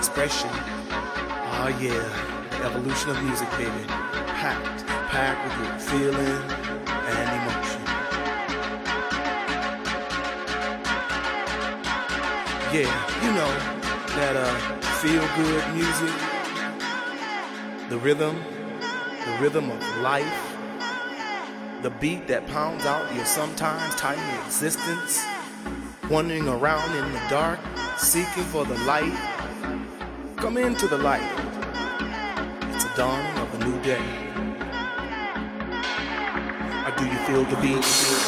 Expression. Ah, yeah, the evolution of music, baby. Packed, packed with feeling and emotion. Yeah, you know that uh, feel good music, the rhythm, the rhythm of life, the beat that pounds out your sometimes tiny existence, wandering around in the dark, seeking for the light. Come into the light. It's a dawn of a new day. Or do you feel the beat?